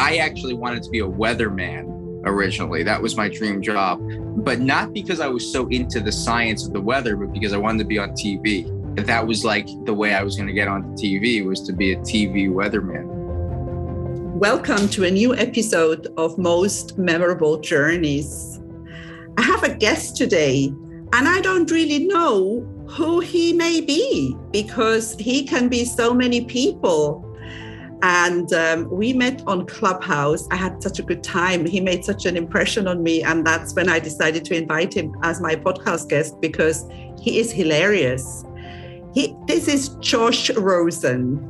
I actually wanted to be a weatherman originally. That was my dream job, but not because I was so into the science of the weather, but because I wanted to be on TV. That was like the way I was going to get onto TV was to be a TV weatherman. Welcome to a new episode of Most Memorable Journeys. I have a guest today, and I don't really know who he may be because he can be so many people and um, we met on Clubhouse. I had such a good time. He made such an impression on me. And that's when I decided to invite him as my podcast guest because he is hilarious. He, this is Josh Rosen,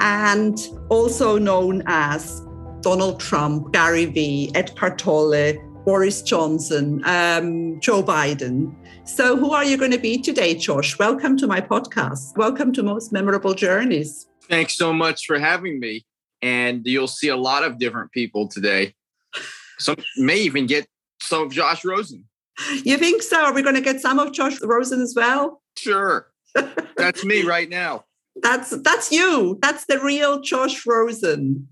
and also known as Donald Trump, Gary Vee, Eckhart Tolle, Boris Johnson, um, Joe Biden. So, who are you going to be today, Josh? Welcome to my podcast. Welcome to Most Memorable Journeys. Thanks so much for having me. And you'll see a lot of different people today. Some may even get some of Josh Rosen. You think so? Are we going to get some of Josh Rosen as well? Sure. That's me right now. That's that's you. That's the real Josh Rosen.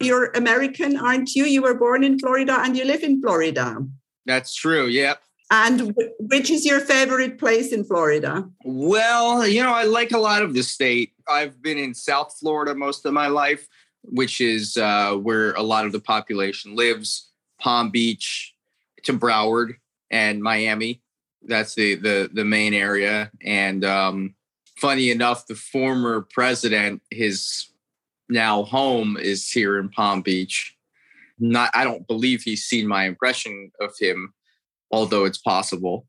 You're American, aren't you? You were born in Florida and you live in Florida. That's true. Yep. And which is your favorite place in Florida? Well, you know, I like a lot of the state. I've been in South Florida most of my life, which is uh, where a lot of the population lives. Palm Beach to Broward and Miami. That's the the the main area. And um, funny enough, the former president, his now home is here in Palm Beach. Not, I don't believe he's seen my impression of him although it's possible.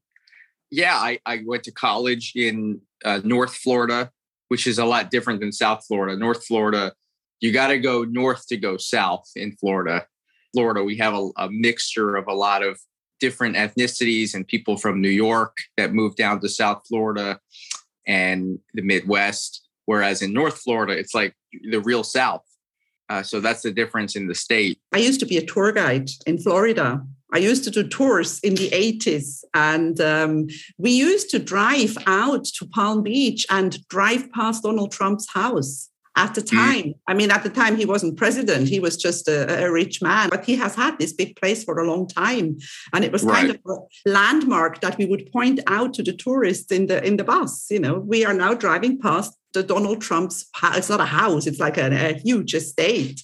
Yeah, I, I went to college in uh, North Florida, which is a lot different than South Florida. North Florida, you got to go north to go south in Florida. Florida, we have a, a mixture of a lot of different ethnicities and people from New York that moved down to South Florida and the Midwest. Whereas in North Florida, it's like the real South. Uh, so that's the difference in the state. I used to be a tour guide in Florida I used to do tours in the 80s, and um, we used to drive out to Palm Beach and drive past Donald Trump's house at the mm. time. Mm. I mean, at the time, he wasn't president, he was just a, a, rich man, but he has had this big place for a long time. And it was right. kind of a landmark that we would point out to the tourists in the in the bus. You know, we are now driving past the Donald Trump's house. It's not a house, it's like a, a huge estate.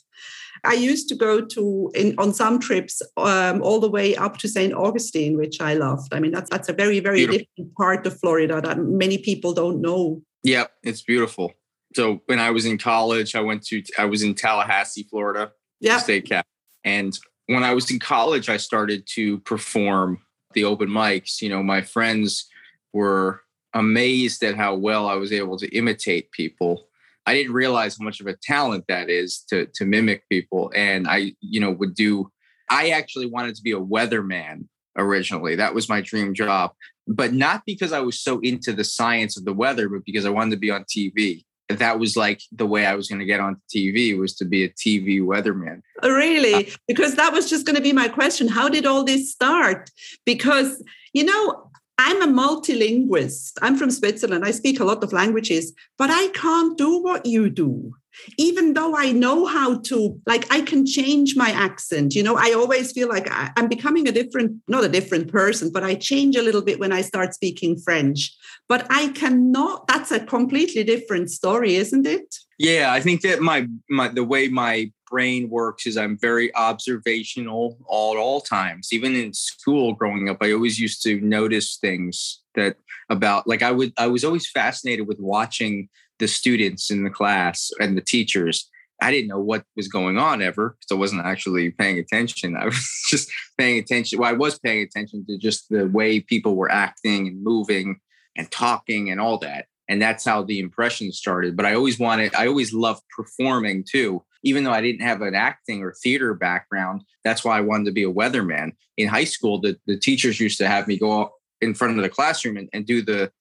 I used to go to in, on some trips um, all the way up to St. Augustine, which I loved. I mean, that's that's a very very beautiful. different part of Florida that many people don't know. Yep, it's beautiful. So when I was in college, I went to I was in Tallahassee, Florida, yeah, state cap, and when I was in college, I started to perform the open mics. You know, my friends were amazed at how well I was able to imitate people I didn't realize how much of a talent that is to to mimic people. And I, you know, would do. I actually wanted to be a weatherman originally. That was my dream job, but not because I was so into the science of the weather, but because I wanted to be on TV. That was like the way I was going to get on TV was to be a TV weatherman. Oh, really? Uh, because that was just going to be my question. How did all this start? Because, you know, I'm a multilingualist. I'm from Switzerland. I speak a lot of languages, but I can't do what you do. Even though I know how to, like, I can change my accent. You know, I always feel like I, am becoming a different, not a different person, but I change a little bit when I start speaking French. But I cannot, that's a completely different story, isn't it? Yeah, I think that my, my the way my brain works is I'm very observational all at all times. Even in school growing up, I always used to notice things that about like I would I was always fascinated with watching the students in the class and the teachers. I didn't know what was going on ever because I wasn't actually paying attention. I was just paying attention. Well, I was paying attention to just the way people were acting and moving and talking and all that. And that's how the impression started. But I always wanted, I always loved performing too even though I didn't have an acting or theater background, that's why I wanted to be a weatherman. In high school, the, the teachers used to have me go in front of the classroom and, and do the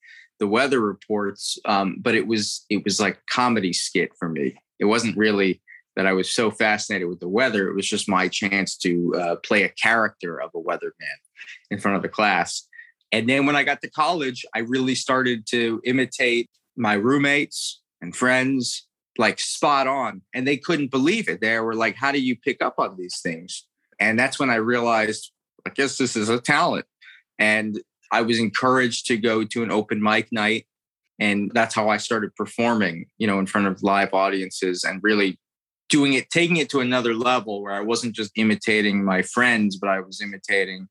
the weather reports. Um, but it was it was like comedy skit for me. It wasn't really that I was so fascinated with the weather. It was just my chance to uh, play a character of a weatherman in front of the class. And then when I got to college, I really started to imitate my roommates and friends like spot on. And they couldn't believe it. They were like, How do you pick up on these things? And that's when I realized, I guess this is a talent. And I was encouraged to go to an open mic night. And that's how I started performing, you know, in front of live audiences and really doing it, taking it to another level where I wasn't just imitating my friends, but I was imitating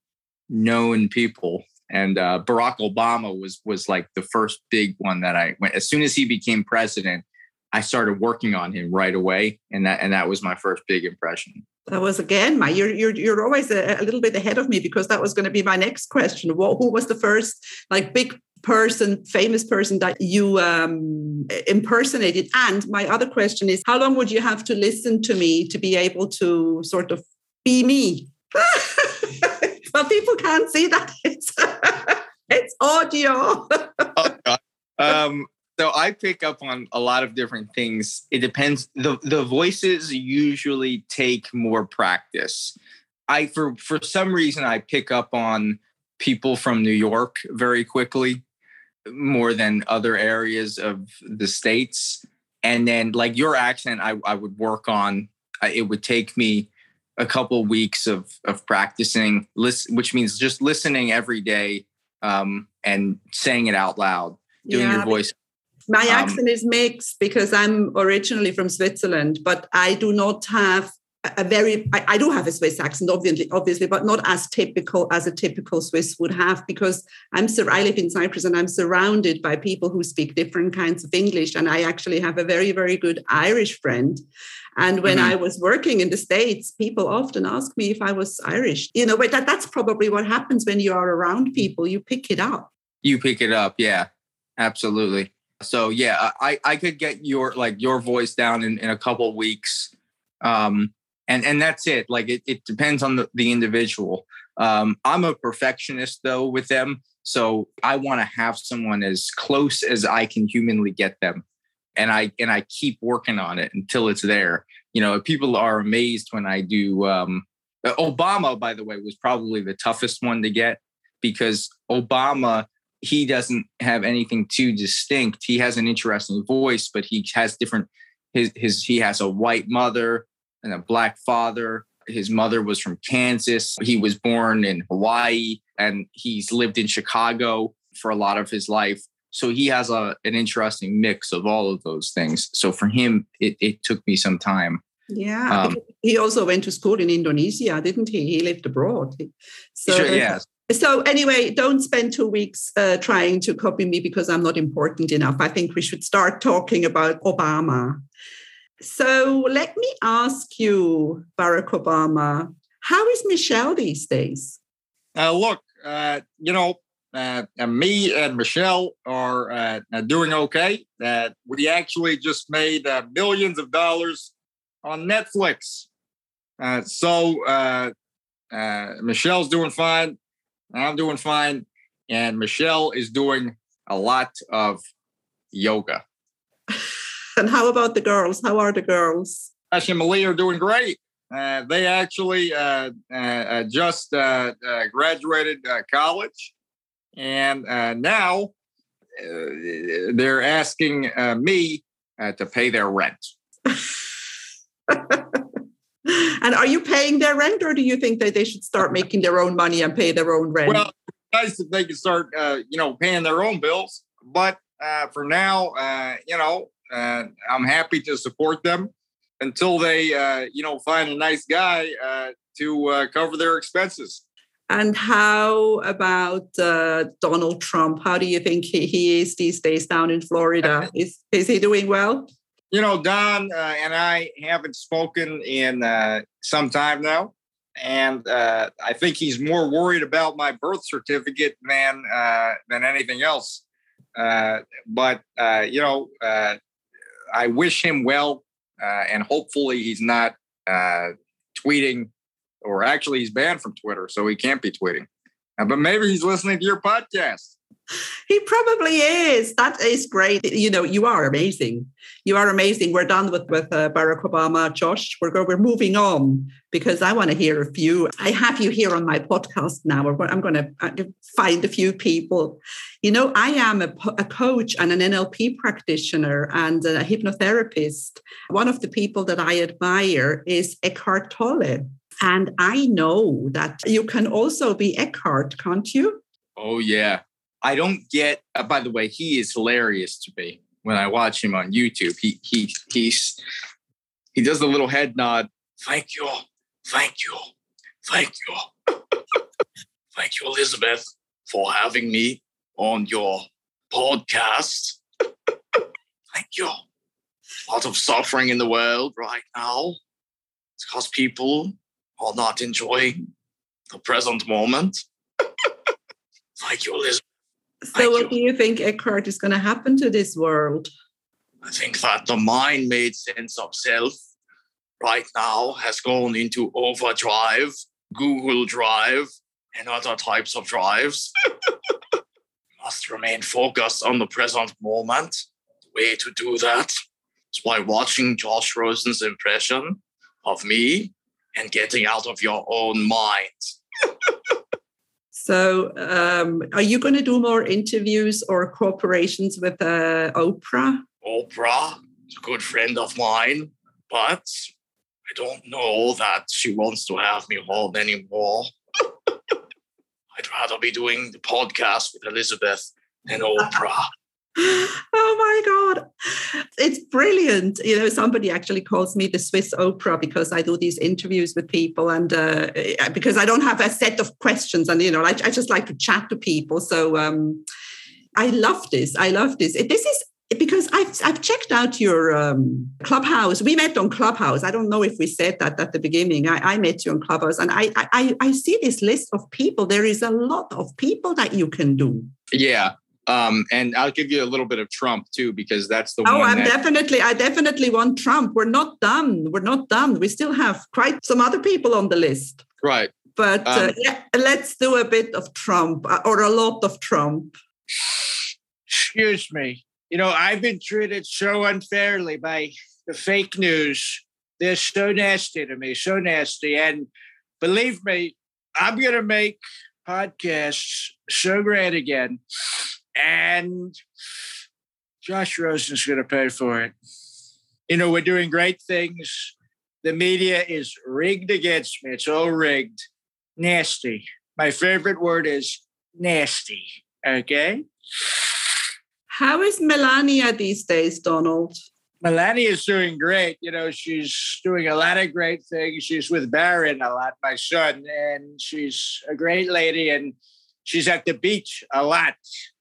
known people. And uh, Barack Obama was was like the first big one that I went. As soon as he became president, I started working on him right away, and that and that was my first big impression. That was again my you're you're you're always a, a little bit ahead of me because that was going to be my next question. What, who was the first like big person, famous person that you um, impersonated? And my other question is, how long would you have to listen to me to be able to sort of be me? well, people can't see that. It's it's audio. oh, um, so I pick up on a lot of different things. It depends. the The voices usually take more practice. I for for some reason I pick up on people from New York very quickly, more than other areas of the states. And then like your accent, I I would work on. It would take me a couple weeks of of practicing, listen, which means just listening every day um, and saying it out loud, doing yeah, your voice. My um, accent is mixed because I'm originally from Switzerland, but I do not have a very I, I, do have a Swiss accent, obviously, obviously, but not as typical as a typical Swiss would have because I'm I live in Cyprus and I'm surrounded by people who speak different kinds of English. And I actually have a very, very good Irish friend. And when mm-hmm. I was working in the States, people often ask me if I was Irish. You know, but that, that's probably what happens when you are around people. You pick it up. You pick it up, yeah. Absolutely. So yeah, I I could get your like your voice down in, in a couple weeks. Um and and that's it. Like it, it depends on the, the individual. Um, i'm a perfectionist though with them. So i want to have someone as close as i can humanly get them. And i and i keep working on it until it's there. You know people are amazed when i do um, obama by the way was probably the toughest one to get because obama he doesn't have anything too distinct he has an interesting voice but he has different his his he has a white mother and a black father. His mother was from Kansas. He was born in Hawaii and he's lived in Chicago for a lot of his life. So he has a, an interesting mix of all of those things. So for him, it, it took me some time. Yeah. Um, he also went to school in Indonesia, didn't he? He lived abroad. So, sure, yes. So anyway, don't spend two weeks uh, trying to copy me because I'm not important enough. I think we should start talking about Obama. So let me ask you, Barack Obama, how is Michelle these days? Uh, look, uh, you know, uh, me and Michelle are uh, doing okay. Uh, we actually just made uh, millions of dollars on Netflix. so Michelle's doing fine. I'm doing fine. And Michelle is doing a lot of yoga. And how about the girls? How are the girls? Sasha and Malia are doing great. Uh, they actually uh, uh, uh just uh, uh, graduated college, and now they're asking me to pay their rent. and are you paying their rent, or do you think that they should start making their own money and pay their own rent? Well, nice if they could start, you know, paying their own bills. But for now, you know, uh, I'm happy to support them until they, uh, you know, find a nice guy uh, to uh, cover their expenses. And how about uh, Donald Trump? How do you think he, he is these days down in Florida? Is is he doing well? You know, Don uh, and I haven't spoken in some time now, and I think he's more worried about my birth certificate than than anything else. but you know, I wish him well, uh, and hopefully he's not uh, tweeting, or actually he's banned from Twitter, so he can't be tweeting. Uh, but maybe he's listening to your podcast. he probably is. That is great. You know, you are amazing. You are amazing. We're done with with uh, Barack Obama, Josh. We're go, we're moving on because I want to hear a few. I have you here on my podcast now. I'm going to uh, find a few people. You know, I am a, a coach and an NLP practitioner and a hypnotherapist. One of the people that I admire is Eckhart Tolle. And I know that you can also be Eckhart, can't you? Oh, yeah. I don't get. Uh, by the way, he is hilarious to me when I watch him on YouTube. He he he's he does the little head nod. Thank you, thank you, thank you, thank you, Elizabeth, for having me on your podcast. thank you. A lot of suffering in the world right now. It's because people are not enjoying the present moment. thank you, Elizabeth. So, what do you think, Eckhart, is going to happen to this world? I think that the mind made sense of self right now has gone into overdrive, Google Drive, and other types of drives. Must remain focused on the present moment. The way to do that is by watching Josh Rosen's impression of me and getting out of your own mind. So, um, are you going to do more interviews or cooperations with uh, Oprah? Oprah is a good friend of mine, but I don't know that she wants to have me on anymore. I'd rather be doing the podcast with Elizabeth than Oprah. It's brilliant. You know somebody actually calls me the swiss oprah because i do these interviews with people and uh, because i don't have a set of questions and you know I, I just like to chat to people. So um, i love this. I love this. This is because I've, I've checked out your um, clubhouse. We met on clubhouse. I don't know if we said that at the beginning. I, I met you on clubhouse and I, I i see this list of people. There is a lot of people that you can do. Yeah um, and I'll give you a little bit of Trump too, because that's the oh, one. I'm that, definitely, I definitely want Trump. We're not done. We're not done. We still have quite some other people on the list. Right. But uh, um, uh, yeah, let's do a bit of Trump uh, or a lot of Trump. Excuse me. You know, I've been treated so unfairly by the fake news. They're so nasty to me, so nasty. And believe me, I'm going to make podcasts so great again and Josh Rosen's going to pay for it. You know, we're doing great things. The media is rigged against me. It's all rigged. Nasty. My favorite word is nasty. Okay. How is Melania these days, Donald? Melania is doing great. You know, she's doing a lot of great things. She's with Barron a lot, my son, and she's a great lady. And she's at the beach a lot.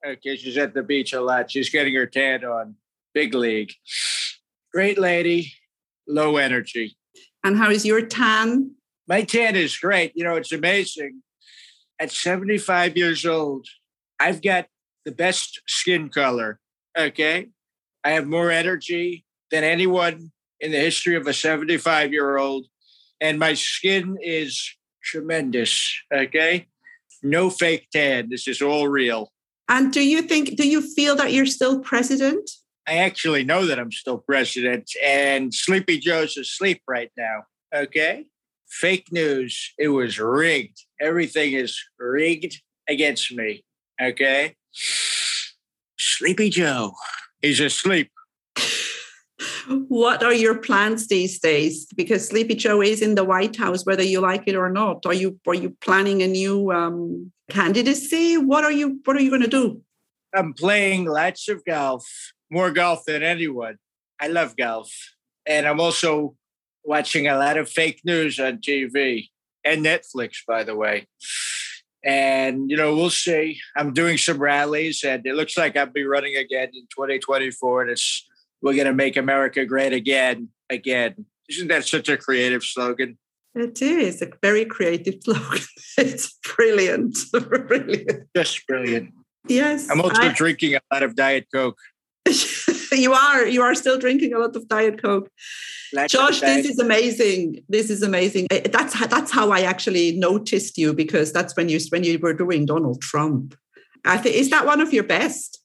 Okay, she's at the beach a lot. She's getting her tan on. Big league. Great lady, low energy. And how is your tan? My tan is great. You know, it's amazing. At 75 years old, I've got the best skin color. Okay. I have more energy than anyone in the history of a 75 year old. And my skin is tremendous. Okay no fake tan. This is all real. And do you think, do you feel that you're still president? I actually know that I'm still president, and Sleepy Joe's asleep right now. Okay. Fake news. It was rigged. Everything is rigged against me. Okay. Sleepy Joe. He's asleep what are your plans these days? Because Sleepy Joe is in the White House, whether you like it or not. Are you are you planning a new um, candidacy? What are you What are you going to do? I'm playing lots of golf, more golf than anyone. I love golf, and I'm also watching a lot of fake news on TV and Netflix, by the way. And you know, we'll see. I'm doing some rallies, and it looks like I'll be running again in 2024. And it's we're going to make America great again, again. Isn't that such a creative slogan? It is a very creative slogan. It's brilliant. brilliant. Just brilliant. Yes. I'm also I, drinking a lot of Diet Coke. you are. You are still drinking a lot of Diet Coke. Josh, this is amazing. This is amazing. Eh, that's how, that's how I actually noticed you because that's when you when you were doing Donald Trump I think is that one of your best?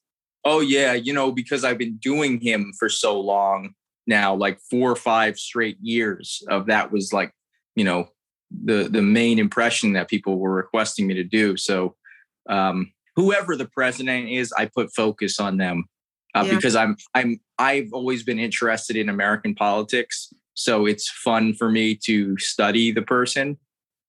Oh yeah, you know because I've been doing him for so long now, like four or five straight years of that was like you know the the main impression that people were requesting me to do. So um, whoever the president is, I put focus on them uh, yeah. because I'm I'm I've always been interested in American politics, so it's fun for me to study the person.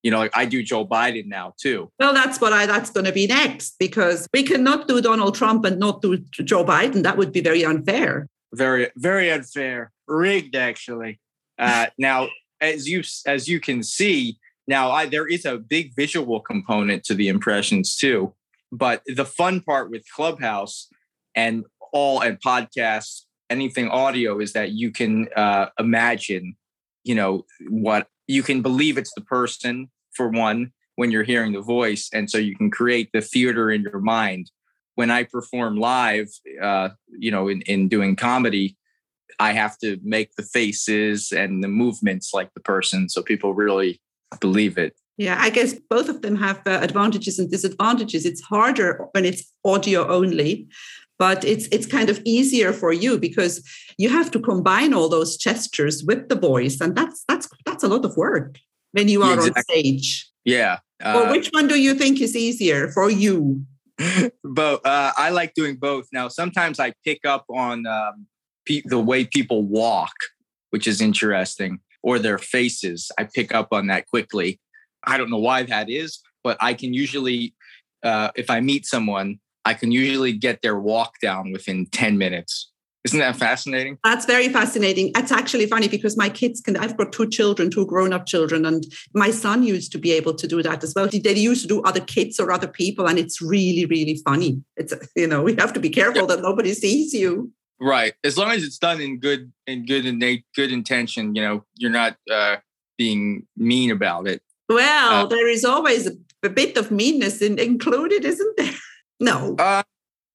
You know, like I do Joe Biden now too. Well, that's what I that's going to be next because we cannot do Donald Trump and not do Joe Biden. That would be very unfair. Very very unfair, rigged actually. Uh, now, as you as you can see, now I, there is a big visual component to the impressions too. But the fun part with Clubhouse and all and podcasts, anything audio, is that you can uh, imagine, you know, what you can believe it's the person for one when you're hearing the voice, and so you can create the theater in your mind. When I perform live, uh, you know, in, in doing comedy, I have to make the faces and the movements like the person, so people really believe it. Yeah, I guess both of them have uh, advantages and disadvantages. It's harder when it's audio only, but it's it's kind of easier for you because you have to combine all those gestures with the voice, and that's that's that's a lot of work when you are exactly. on stage. Yeah. Uh, well, which one do you think is easier for you? But Uh, I like doing both. Now, sometimes I pick up on um, pe- the way people walk, which is interesting, or their faces. I pick up on that quickly I don't know why that is, but I can usually, uh, if I meet someone, I can usually get their walk down within 10 minutes. Isn't that fascinating? That's very fascinating. It's actually funny because my kids can, I've got two children, two grown up children, and my son used to be able to do that as well. They used to do other kids or other people, and it's really, really funny. It's, you know, we have to be careful that nobody sees you. Right. As long as it's done in good, in good, innate, good intention, you know, you're not uh, being mean about it. Well, uh, there is always a, a, bit of meanness in, included, isn't there? No. Uh,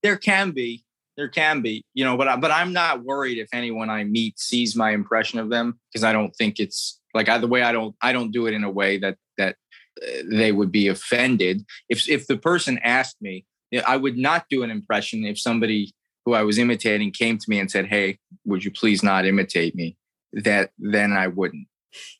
there can be. There can be, you know, but I, but I'm not worried if anyone I meet sees my impression of them because I don't think it's like I, the way I don't I don't do it in a way that that uh, they would be offended. If if the person asked me, I would not do an impression if somebody who I was imitating came to me and said, "Hey, would you please not imitate me?" That then I wouldn't.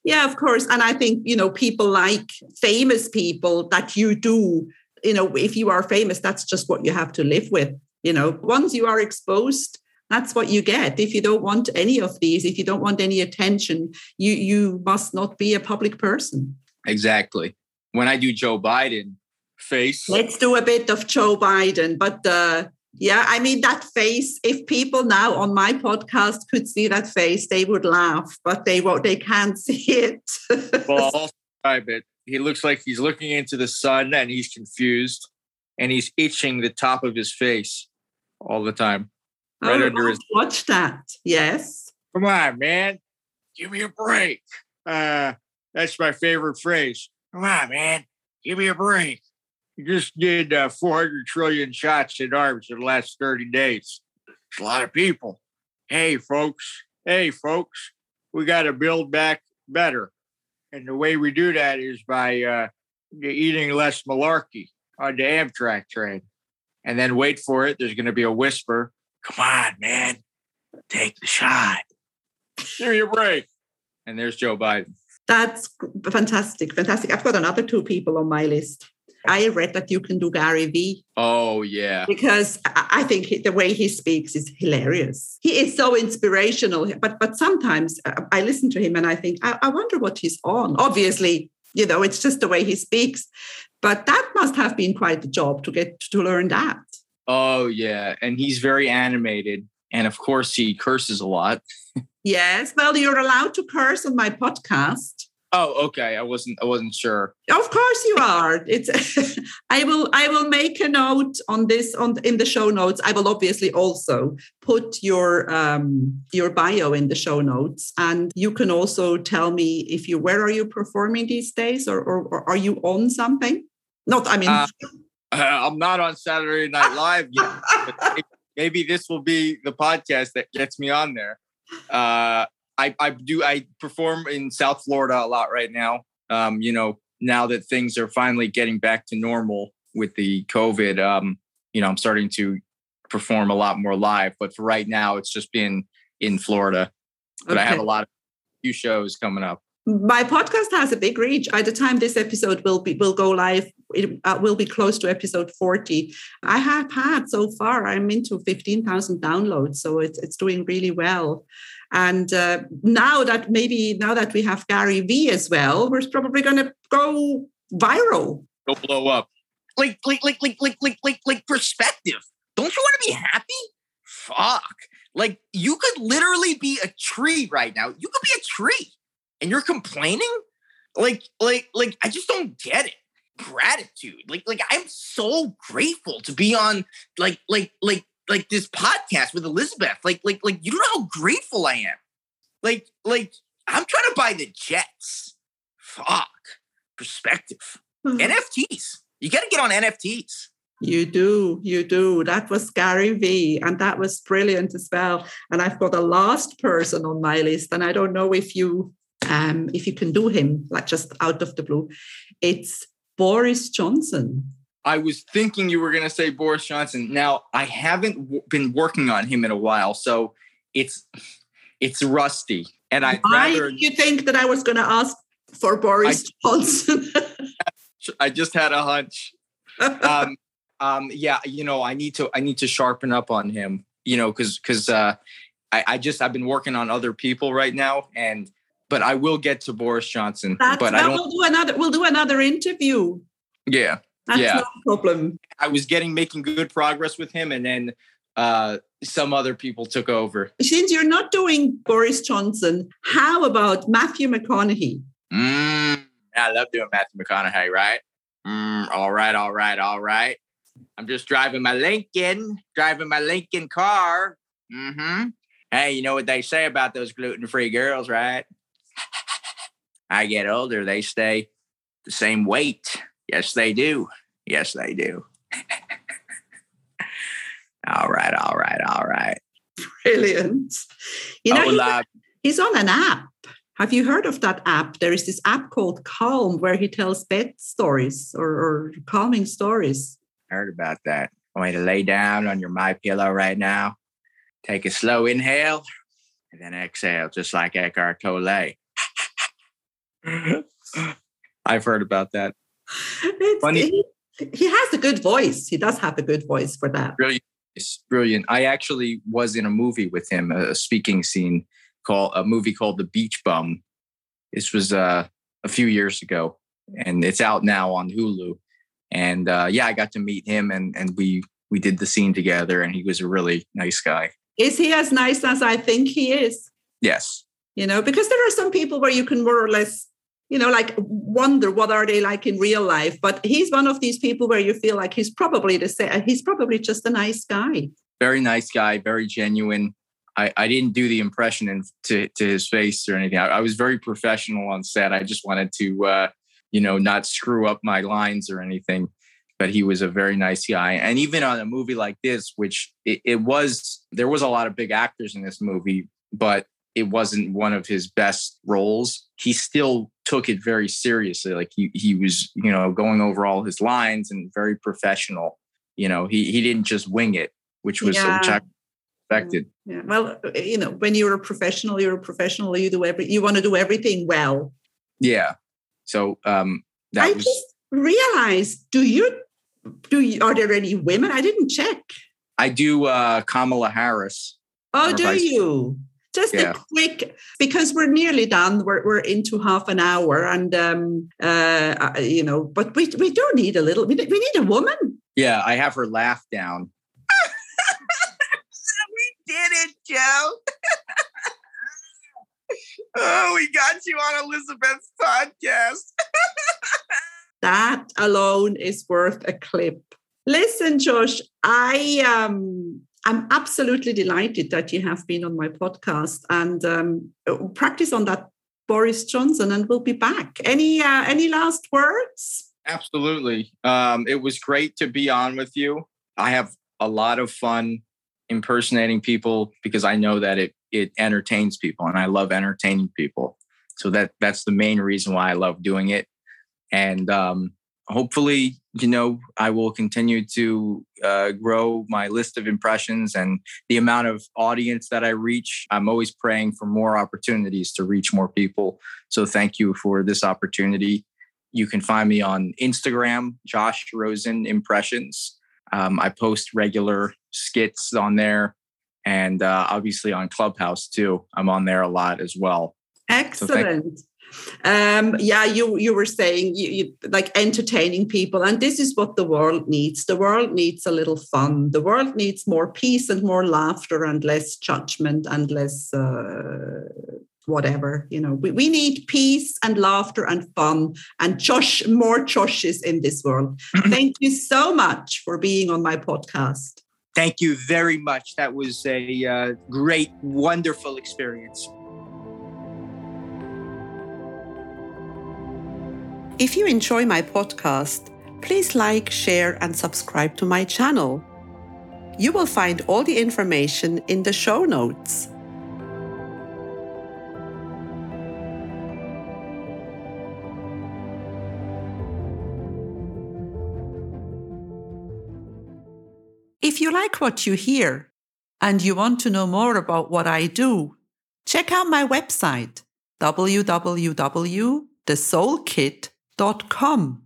Yeah, of course. And I think, you know, people like famous people that you do, you know, if you are famous, that's just what you have to live with. You know, once you are exposed, that's what you get. If you don't want any of these, if you don't want any attention, you you must not be a public person. Exactly. When I do Joe Biden face. Let's do a bit of Joe Biden, but uh yeah, I mean, that face, if people now on my podcast could see that face, they would laugh, but they won't, they can't see it. well, I'll describe it. He looks like he's looking into the sun and he's confused and he's itching the top of his face all the time. Right oh, under his watch that. Yes. Come on, man. Give me a break. Uh, that's my favorite phrase. Come on, man. Give me a break. You just did uh, 400 trillion shots in arms in the last 30 days. It's a lot of people. Hey, folks. Hey, folks. We got to build back better. And the way we do that is by uh, eating less malarkey on the Amtrak train. And then wait for it. There's going to be a whisper. Come on, man. Take the shot. Give me a break. And there's Joe Biden. That's fantastic. Fantastic. I've got another two people on my list. I read that you can do Gary Vee. Oh, yeah. Because I think the way he speaks is hilarious. He is so inspirational. But but sometimes uh, I listen to him and I think, I, I wonder what he's on. Obviously, you know, it's just the way he speaks. But that must have been quite a job to get to learn that. Oh, yeah. And he's very animated. And of course, he curses a lot. yes. Well, you're allowed to curse on my podcast. Oh, okay. I wasn't. I wasn't sure. Of course you are. It's. I will. I will make a note on this on in the show notes. I will obviously also put your um your bio in the show notes, and you can also tell me if you where are you performing these days, or or, or are you on something? Not. I mean. Uh, I'm not on Saturday Night Live yet. maybe this will be the podcast that gets me on there. Uh, I, I do I perform in South Florida a lot right now. Um, you know, now that things are finally getting back to normal with the COVID, um, you know, I'm starting to perform a lot more live. But for right now, it's just been in Florida. But okay. I have a lot of few shows coming up. My podcast has a big reach. By the time this episode will be will go live, it uh, will be close to episode 40. I have had so far, I'm into 15,000 downloads, so it's it's doing really well. And uh, now that maybe now that we have Gary Vee as well, we're probably going to go viral. Go blow up. Like like like like like like like like perspective. Don't you want to be happy? Fuck. Like you could literally be a tree right now. You could be a tree and you're complaining? Like, like, like, I just don't get it. Gratitude. Like, like, I'm so grateful to be on like, like, like, like this podcast with Elizabeth. Like, like, like, you don't know how grateful I am. Like, like, I'm trying to buy the jets. Fuck. Perspective. Mm-hmm. NFTs. You got to get on NFTs. You do, you do. That was Gary Vee, and that was brilliant as well. And I've got a last person on my list, and I don't know if you um, if you can do him like just out of the blue, it's Boris Johnson. I was thinking you were going to say Boris Johnson. Now I haven't w- been working on him in a while, so it's it's rusty. And I why rather, you think that I was going to ask for Boris I, Johnson? I just had a hunch. um, um, yeah, you know, I need to I need to sharpen up on him. You know, because because uh, I, I just I've been working on other people right now, and but I will get to Boris Johnson. That's, but I don't. We'll do another. We'll do another interview. Yeah. That's yeah. problem. I was getting making good progress with him, and then uh, some other people took over. Since you're not doing Boris Johnson, how about Matthew McConaughey? Mm, I love doing Matthew McConaughey. Right. Mm, all right. All right. All right. I'm just driving my Lincoln, driving my Lincoln car. Mm-hmm. Hey, you know what they say about those gluten-free girls, right? I get older, they stay the same weight. Yes, they do. Yes, they do. all right, all right, all right. Brilliant. You oh, know, oh, he's, he's on an app. Have you heard of that app? There is this app called Calm where he tells bed stories or, or calming stories. Heard about that. I want you to lay down on your my pillow right now. Take a slow inhale and then exhale, just like Eckhart Tolle. I've heard about that. Funny. He, he, has a good voice. He does have a good voice for that. Brilliant. It's brilliant. I actually was in a movie with him, a speaking scene called a movie called The Beach Bum. This was uh, a few years ago, and it's out now on Hulu. And uh, yeah, I got to meet him, and and we we did the scene together, and he was a really nice guy. Is he as nice as I think he is? Yes. You know, because there are some people where you can more or less you know like wonder what are they like in real life. But he's one of these people where you feel like he's probably the same he's probably just a nice guy. Very nice guy very genuine. I, I didn't do the impression in, to, to his face or anything. I, I was very professional on set. I just wanted to uh, you know not screw up my lines or anything. But he was a very nice guy. And even on a movie like this which it, it was there was a lot of big actors in this movie but it wasn't one of his best roles, he still took it very seriously. Like he he was, you know, going over all his lines and very professional. You know, he he didn't just wing it, which was yeah. which I expected. Yeah. Well, you know, when you're a professional, you're a professional. You do every you want to do everything well. Yeah. So um that I was, just realized. Do you do you, are there any women? I didn't check. I do uh Kamala Harris. Oh, do you? Just yeah. a quick because we're nearly done we're, we're into half an hour and um uh, uh you know but we we do need a little we, we need a woman. Yeah i have her laugh down. We did it joe. Oh we got you on elizabeth's podcast. That alone is worth a clip. Listen josh i um I'm absolutely delighted that you have been on my podcast and um, practice on that Boris Johnson, and we'll be back. Any uh, any last words? Absolutely. Um, it was great to be on with you. I have a lot of fun impersonating people because I know that it it entertains people, and I love entertaining people. So that that's the main reason why I love doing it. And um, hopefully, you know, I will continue to uh, grow my list of impressions and the amount of audience that I reach. I'm always praying for more opportunities to reach more people. So thank you for this opportunity. You can find me on Instagram, Josh Rosen Impressions. Um, I post regular skits on there and uh, obviously on Clubhouse too. I'm on there a lot as well. Excellent. So um, yeah, you you were saying you, you, like entertaining people, and this is what the world needs. The world needs a little fun. The world needs more peace and more laughter and less judgment and less uh, whatever. You know, we, we need peace and laughter and fun and Josh more Joshes in this world. Thank you so much for being on my podcast. Thank you very much. That was a uh, great, wonderful experience. If you enjoy my podcast, please like, share, and subscribe to my channel. You will find all the information in the show notes. If you like what you hear and you want to know more about what I do, check out my website www.thesoulkit.com dot com.